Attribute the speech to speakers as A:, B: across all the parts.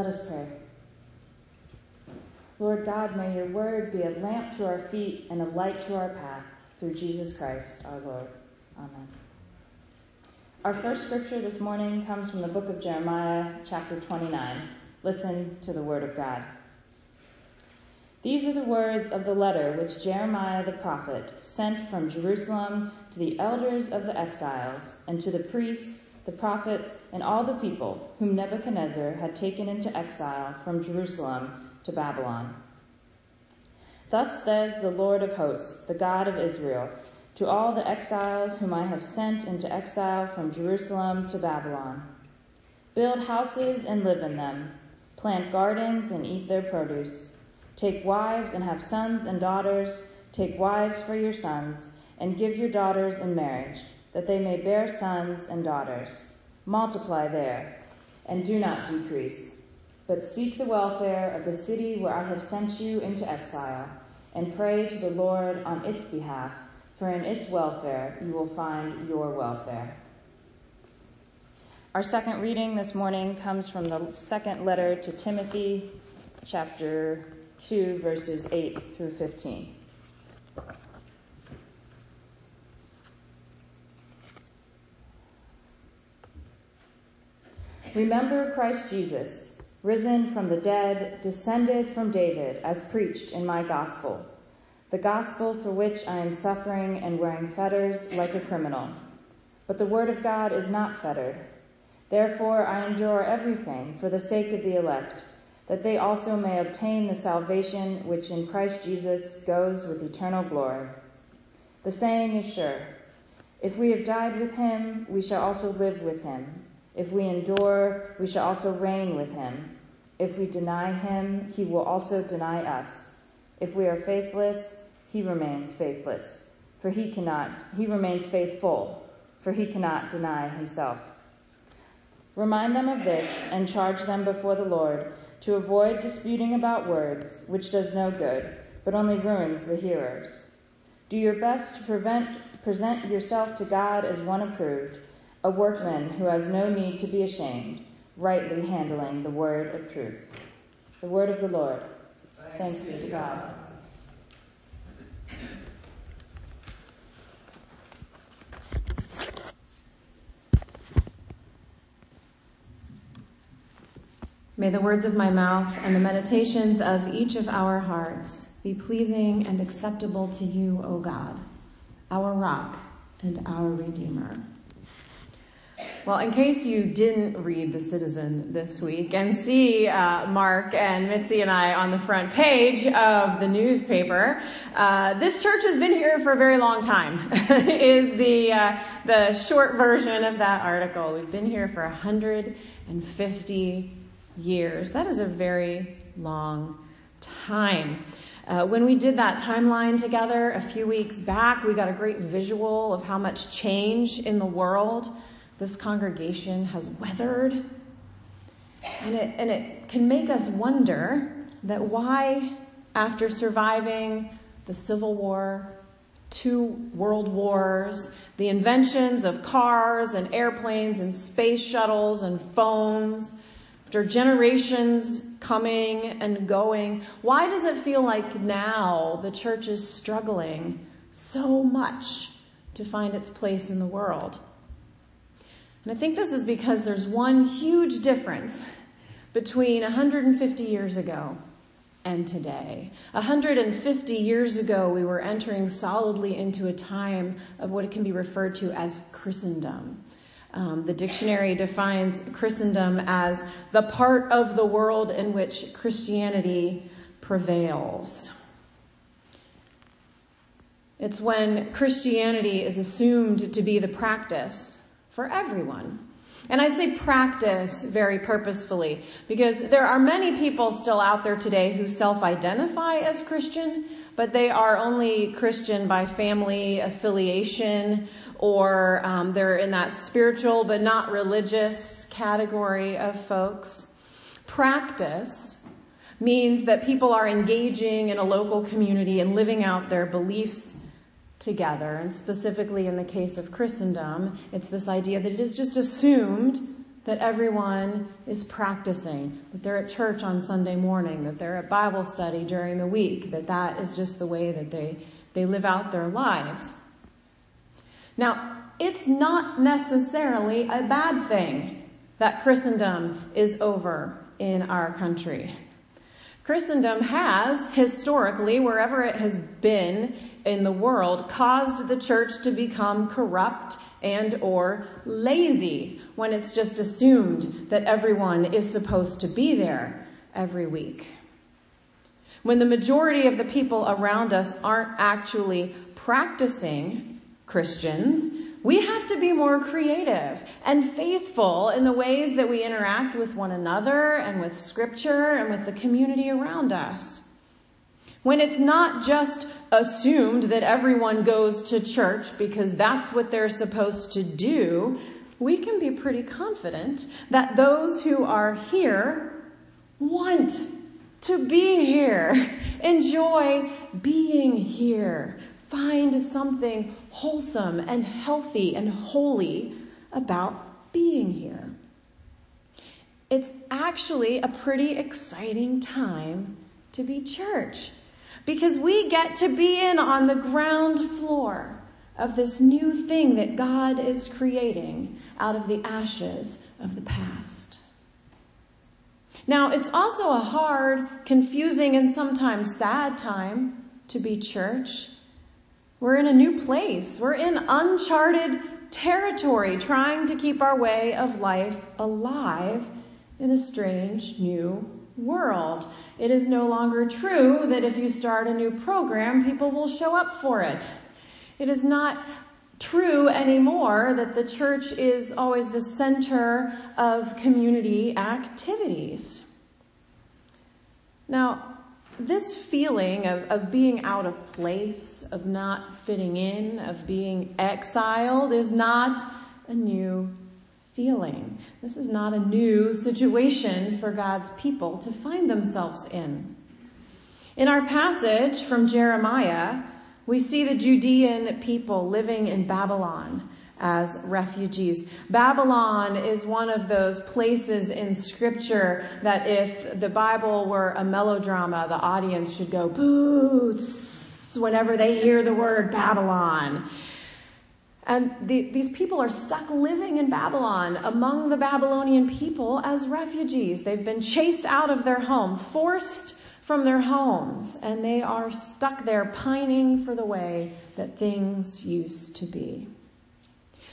A: Let us pray. Lord God, may your word be a lamp to our feet and a light to our path through Jesus Christ our Lord. Amen. Our first scripture this morning comes from the book of Jeremiah, chapter 29. Listen to the word of God. These are the words of the letter which Jeremiah the prophet sent from Jerusalem to the elders of the exiles and to the priests, the prophets, and all the people whom Nebuchadnezzar had taken into exile from Jerusalem to Babylon. Thus says the Lord of hosts, the God of Israel, to all the exiles whom I have sent into exile from Jerusalem to Babylon. Build houses and live in them. Plant gardens and eat their produce. Take wives and have sons and daughters. Take wives for your sons, and give your daughters in marriage, that they may bear sons and daughters. Multiply there, and do not decrease. But seek the welfare of the city where I have sent you into exile, and pray to the Lord on its behalf, for in its welfare you will find your welfare. Our second reading this morning comes from the second letter to Timothy, chapter 2, verses 8 through 15. Remember Christ Jesus, risen from the dead, descended from David, as preached in my gospel, the gospel for which I am suffering and wearing fetters like a criminal. But the word of God is not fettered. Therefore I endure everything for the sake of the elect that they also may obtain the salvation which in Christ Jesus goes with eternal glory. The saying is sure. If we have died with him, we shall also live with him. If we endure, we shall also reign with him. If we deny him, he will also deny us. If we are faithless, he remains faithless. For he cannot, he remains faithful, for he cannot deny himself. Remind them of this and charge them before the Lord to avoid disputing about words, which does no good, but only ruins the hearers. Do your best to prevent, present yourself to God as one approved, a workman who has no need to be ashamed, rightly handling the word of truth. The word of the Lord. Thanks, Thanks be to God.
B: May the words of my mouth and the meditations of each of our hearts be pleasing and acceptable to you, O God, our rock and our redeemer. Well, in case you didn't read The Citizen this week and see uh, Mark and Mitzi and I on the front page of the newspaper, uh, this church has been here for a very long time. is the uh, the short version of that article. We've been here for 150 years. That is a very long time. Uh, when we did that timeline together a few weeks back, we got a great visual of how much change in the world this congregation has weathered. And it, and it can make us wonder that why, after surviving the Civil War, two world wars, the inventions of cars and airplanes and space shuttles and phones, after generations coming and going, why does it feel like now the church is struggling so much to find its place in the world? And I think this is because there's one huge difference between 150 years ago and today. 150 years ago, we were entering solidly into a time of what can be referred to as Christendom. Um, the dictionary defines Christendom as the part of the world in which Christianity prevails. It's when Christianity is assumed to be the practice for everyone. And I say practice very purposefully because there are many people still out there today who self-identify as Christian, but they are only Christian by family affiliation or um, they're in that spiritual but not religious category of folks. Practice means that people are engaging in a local community and living out their beliefs together. And specifically in the case of Christendom, it's this idea that it is just assumed that everyone is practicing, that they're at church on Sunday morning, that they're at Bible study during the week, that that is just the way that they, they live out their lives. Now, it's not necessarily a bad thing that Christendom is over in our country. Christendom has historically, wherever it has been in the world, caused the church to become corrupt and or lazy when it's just assumed that everyone is supposed to be there every week. When the majority of the people around us aren't actually practicing Christians, we have to be more creative and faithful in the ways that we interact with one another and with scripture and with the community around us. When it's not just assumed that everyone goes to church because that's what they're supposed to do, we can be pretty confident that those who are here want to be here, enjoy being here, find something wholesome and healthy and holy about being here. It's actually a pretty exciting time to be church because we get to be in on the ground floor of this new thing that God is creating out of the ashes of the past. Now, it's also a hard, confusing, and sometimes sad time to be church. We're in a new place. We're in uncharted territory trying to keep our way of life alive in a strange new world. It is no longer true that if you start a new program, people will show up for it. It is not true anymore that the church is always the center of community activities. Now, this feeling of, of being out of place, of not fitting in, of being exiled is not a new feeling. This is not a new situation for God's people to find themselves in. In our passage from Jeremiah, we see the Judean people living in Babylon as refugees. Babylon is one of those places in scripture that if the Bible were a melodrama, the audience should go boo whenever they hear the word Babylon. And the, these people are stuck living in Babylon among the Babylonian people as refugees. They've been chased out of their home, forced from their homes, and they are stuck there pining for the way that things used to be.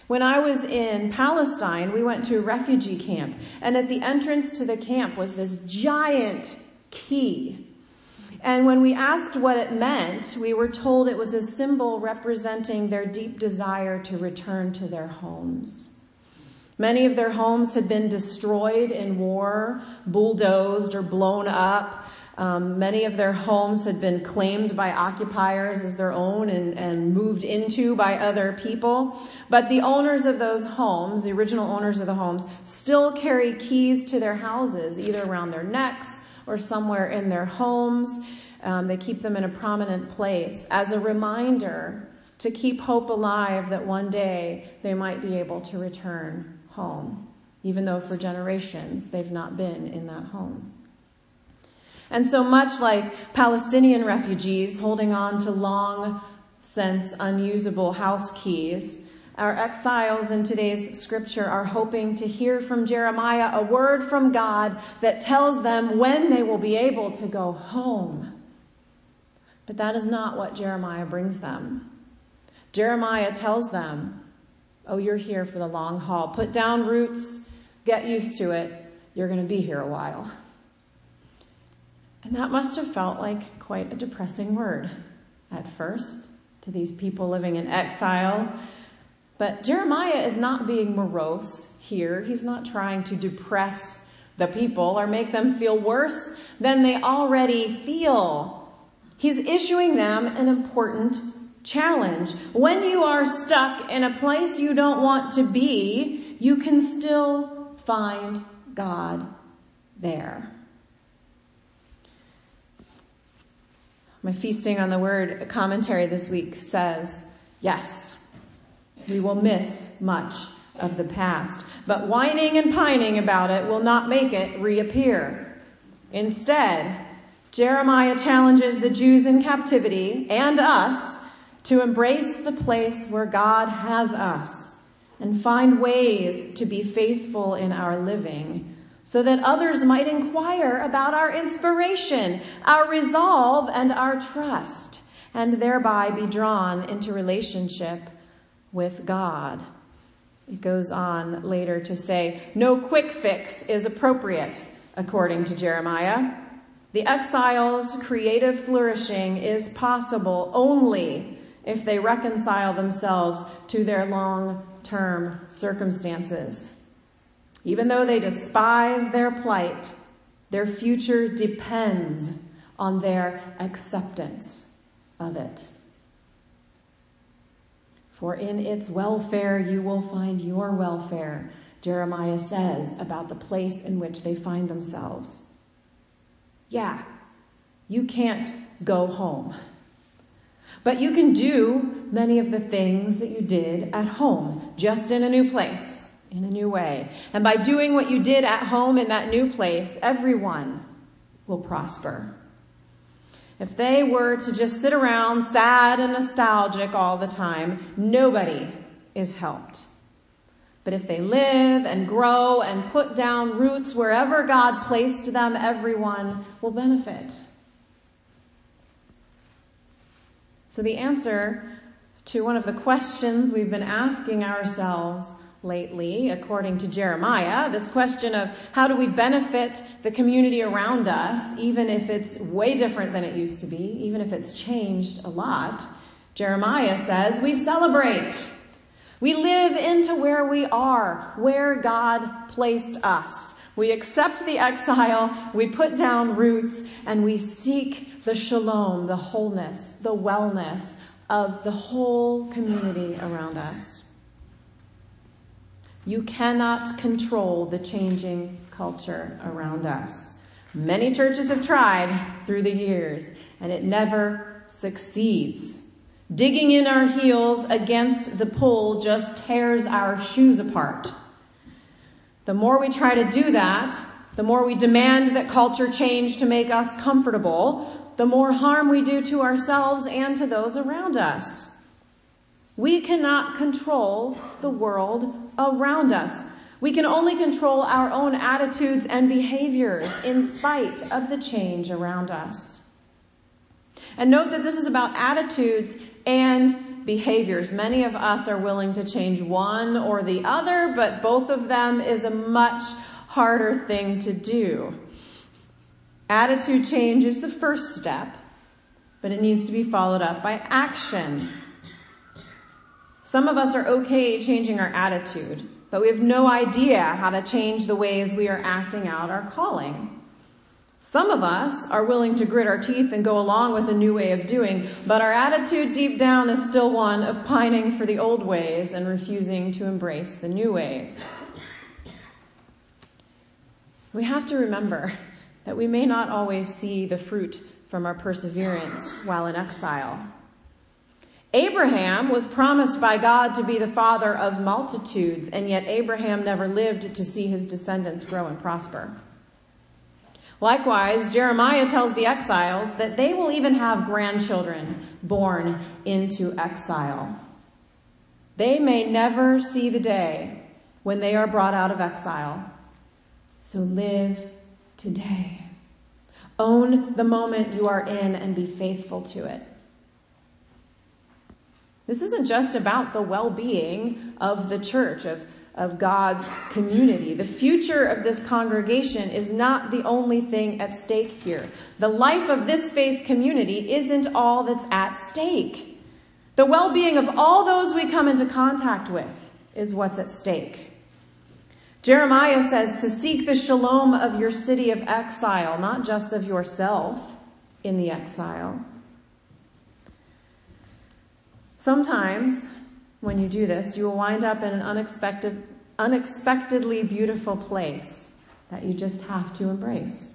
B: When I was in Palestine, we went to a refugee camp, and at the entrance to the camp was this giant key and when we asked what it meant, we were told it was a symbol representing their deep desire to return to their homes. Many of their homes had been destroyed in war, bulldozed or blown up. Um, many of their homes had been claimed by occupiers as their own and, and moved into by other people. But the owners of those homes, the original owners of the homes, still carry keys to their houses, either around their necks or somewhere in their homes. Um, they keep them in a prominent place as a reminder to keep hope alive that one day they might be able to return home, even though for generations they've not been in that home. And so much like Palestinian refugees holding on to long since unusable house keys, our exiles in today's scripture are hoping to hear from Jeremiah a word from God that tells them when they will be able to go home. But that is not what Jeremiah brings them. Jeremiah tells them, Oh, you're here for the long haul. Put down roots, get used to it. You're going to be here a while. And that must have felt like quite a depressing word at first to these people living in exile but Jeremiah is not being morose here. He's not trying to depress the people or make them feel worse than they already feel. He's issuing them an important challenge. When you are stuck in a place you don't want to be, you can still find God there. My feasting on the word commentary this week says, yes, we will miss much of the past. But whining and pining about it will not make it reappear. Instead, Jeremiah challenges the Jews in captivity and us to embrace the place where God has us and find ways to be faithful in our living so that others might inquire about our inspiration, our resolve, and our trust, and thereby be drawn into relationship with God. It goes on later to say, no quick fix is appropriate, according to Jeremiah. The exile's creative flourishing is possible only if they reconcile themselves to their long-term circumstances. Even though they despise their plight, their future depends on their acceptance of it. For in its welfare you will find your welfare, Jeremiah says about the place in which they find themselves. Yeah, you can't go home. But you can do many of the things that you did at home, just in a new place, in a new way. And by doing what you did at home in that new place, everyone will prosper. If they were to just sit around sad and nostalgic all the time, nobody is helped. But if they live and grow and put down roots wherever God placed them, everyone will benefit. So the answer to one of the questions we've been asking ourselves lately, according to Jeremiah, this question of how do we benefit the community around us, even if it's way different than it used to be, even if it's changed a lot. Jeremiah says we celebrate. We live into where we are, where God placed us. We accept the exile, we put down roots, and we seek the shalom, the wholeness, the wellness of the whole community around us. You cannot control the changing culture around us. Many churches have tried through the years and it never succeeds. Digging in our heels against the pull just tears our shoes apart. The more we try to do that, the more we demand that culture change to make us comfortable, the more harm we do to ourselves and to those around us. We cannot control the world around us. We can only control our own attitudes and behaviors in spite of the change around us. And note that this is about attitudes and behaviors. Many of us are willing to change one or the other, but both of them is a much harder thing to do. Attitude change is the first step, but it needs to be followed up by action. Some of us are okay changing our attitude, but we have no idea how to change the ways we are acting out our calling. Some of us are willing to grit our teeth and go along with a new way of doing, but our attitude deep down is still one of pining for the old ways and refusing to embrace the new ways. We have to remember that we may not always see the fruit from our perseverance while in exile. Abraham was promised by God to be the father of multitudes, and yet Abraham never lived to see his descendants grow and prosper. Likewise, Jeremiah tells the exiles that they will even have grandchildren born into exile. They may never see the day when they are brought out of exile. So live today. Own the moment you are in and be faithful to it. This isn't just about the well-being of the church, of, of God's community. The future of this congregation is not the only thing at stake here. The life of this faith community isn't all that's at stake. The well-being of all those we come into contact with is what's at stake. Jeremiah says to seek the shalom of your city of exile, not just of yourself in the exile. Sometimes when you do this, you will wind up in an unexpected, unexpectedly beautiful place that you just have to embrace.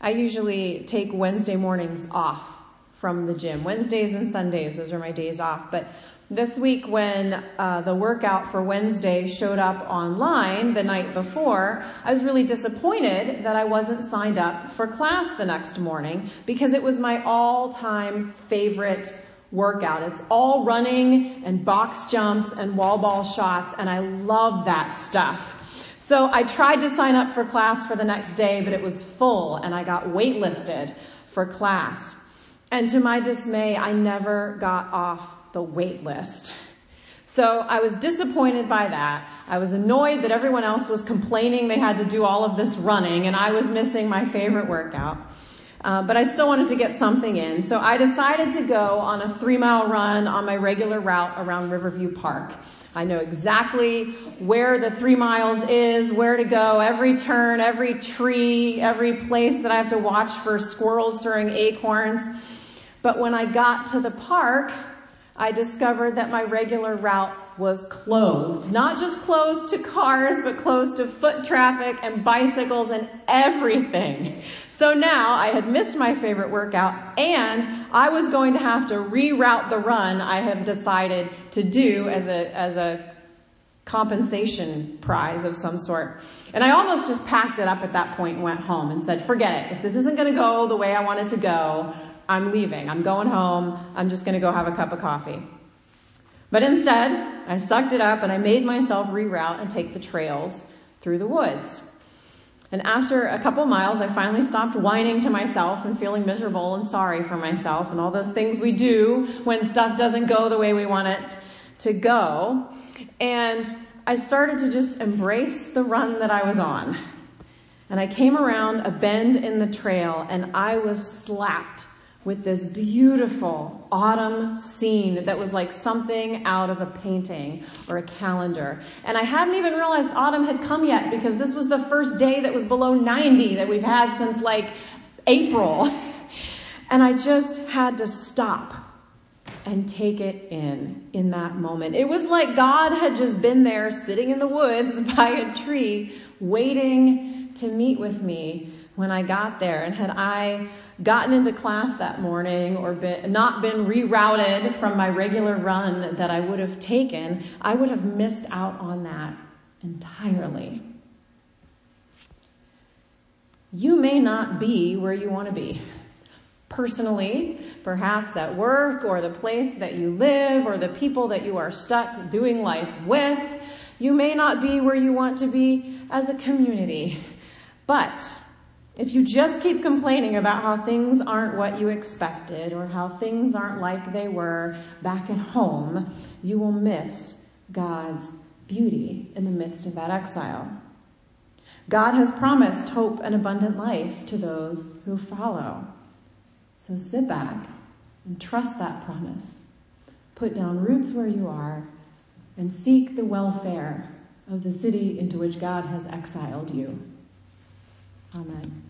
B: I usually take Wednesday mornings off from the gym. Wednesdays and Sundays, those are my days off. But this week when uh, the workout for Wednesday showed up online the night before, I was really disappointed that I wasn't signed up for class the next morning because it was my all-time favorite workout. It's all running and box jumps and wall ball shots and I love that stuff. So I tried to sign up for class for the next day, but it was full and I got waitlisted for class. And to my dismay, I never got off the waitlist. So I was disappointed by that. I was annoyed that everyone else was complaining they had to do all of this running and I was missing my favorite workout. Uh, but I still wanted to get something in. So I decided to go on a three mile run on my regular route around Riverview Park. I know exactly where the three miles is, where to go, every turn, every tree, every place that I have to watch for squirrels throwing acorns. But when I got to the park, I discovered that my regular route was closed. Not just closed to cars, but closed to foot traffic and bicycles and everything. So now I had missed my favorite workout and I was going to have to reroute the run I had decided to do as a, as a compensation prize of some sort. And I almost just packed it up at that point and went home and said, forget it. If this isn't going to go the way I want it to go, I'm leaving. I'm going home. I'm just going to go have a cup of coffee. But instead, I sucked it up and I made myself reroute and take the trails through the woods. And after a couple miles, I finally stopped whining to myself and feeling miserable and sorry for myself and all those things we do when stuff doesn't go the way we want it to go. And I started to just embrace the run that I was on. And I came around a bend in the trail and I was slapped with this beautiful autumn scene that was like something out of a painting or a calendar. And I hadn't even realized autumn had come yet because this was the first day that was below 90 that we've had since like April. And I just had to stop and take it in, in that moment. It was like God had just been there sitting in the woods by a tree waiting to meet with me when I got there. And had I gotten into class that morning or been, not been rerouted from my regular run that I would have taken, I would have missed out on that entirely. You may not be where you want to be. Personally, perhaps at work or the place that you live or the people that you are stuck doing life with. You may not be where you want to be as a community. But if you just keep complaining about how things aren't what you expected or how things aren't like they were back at home, you will miss God's beauty in the midst of that exile. God has promised hope and abundant life to those who follow. So sit back and trust that promise. Put down roots where you are and seek the welfare of the city into which God has exiled you. Amen.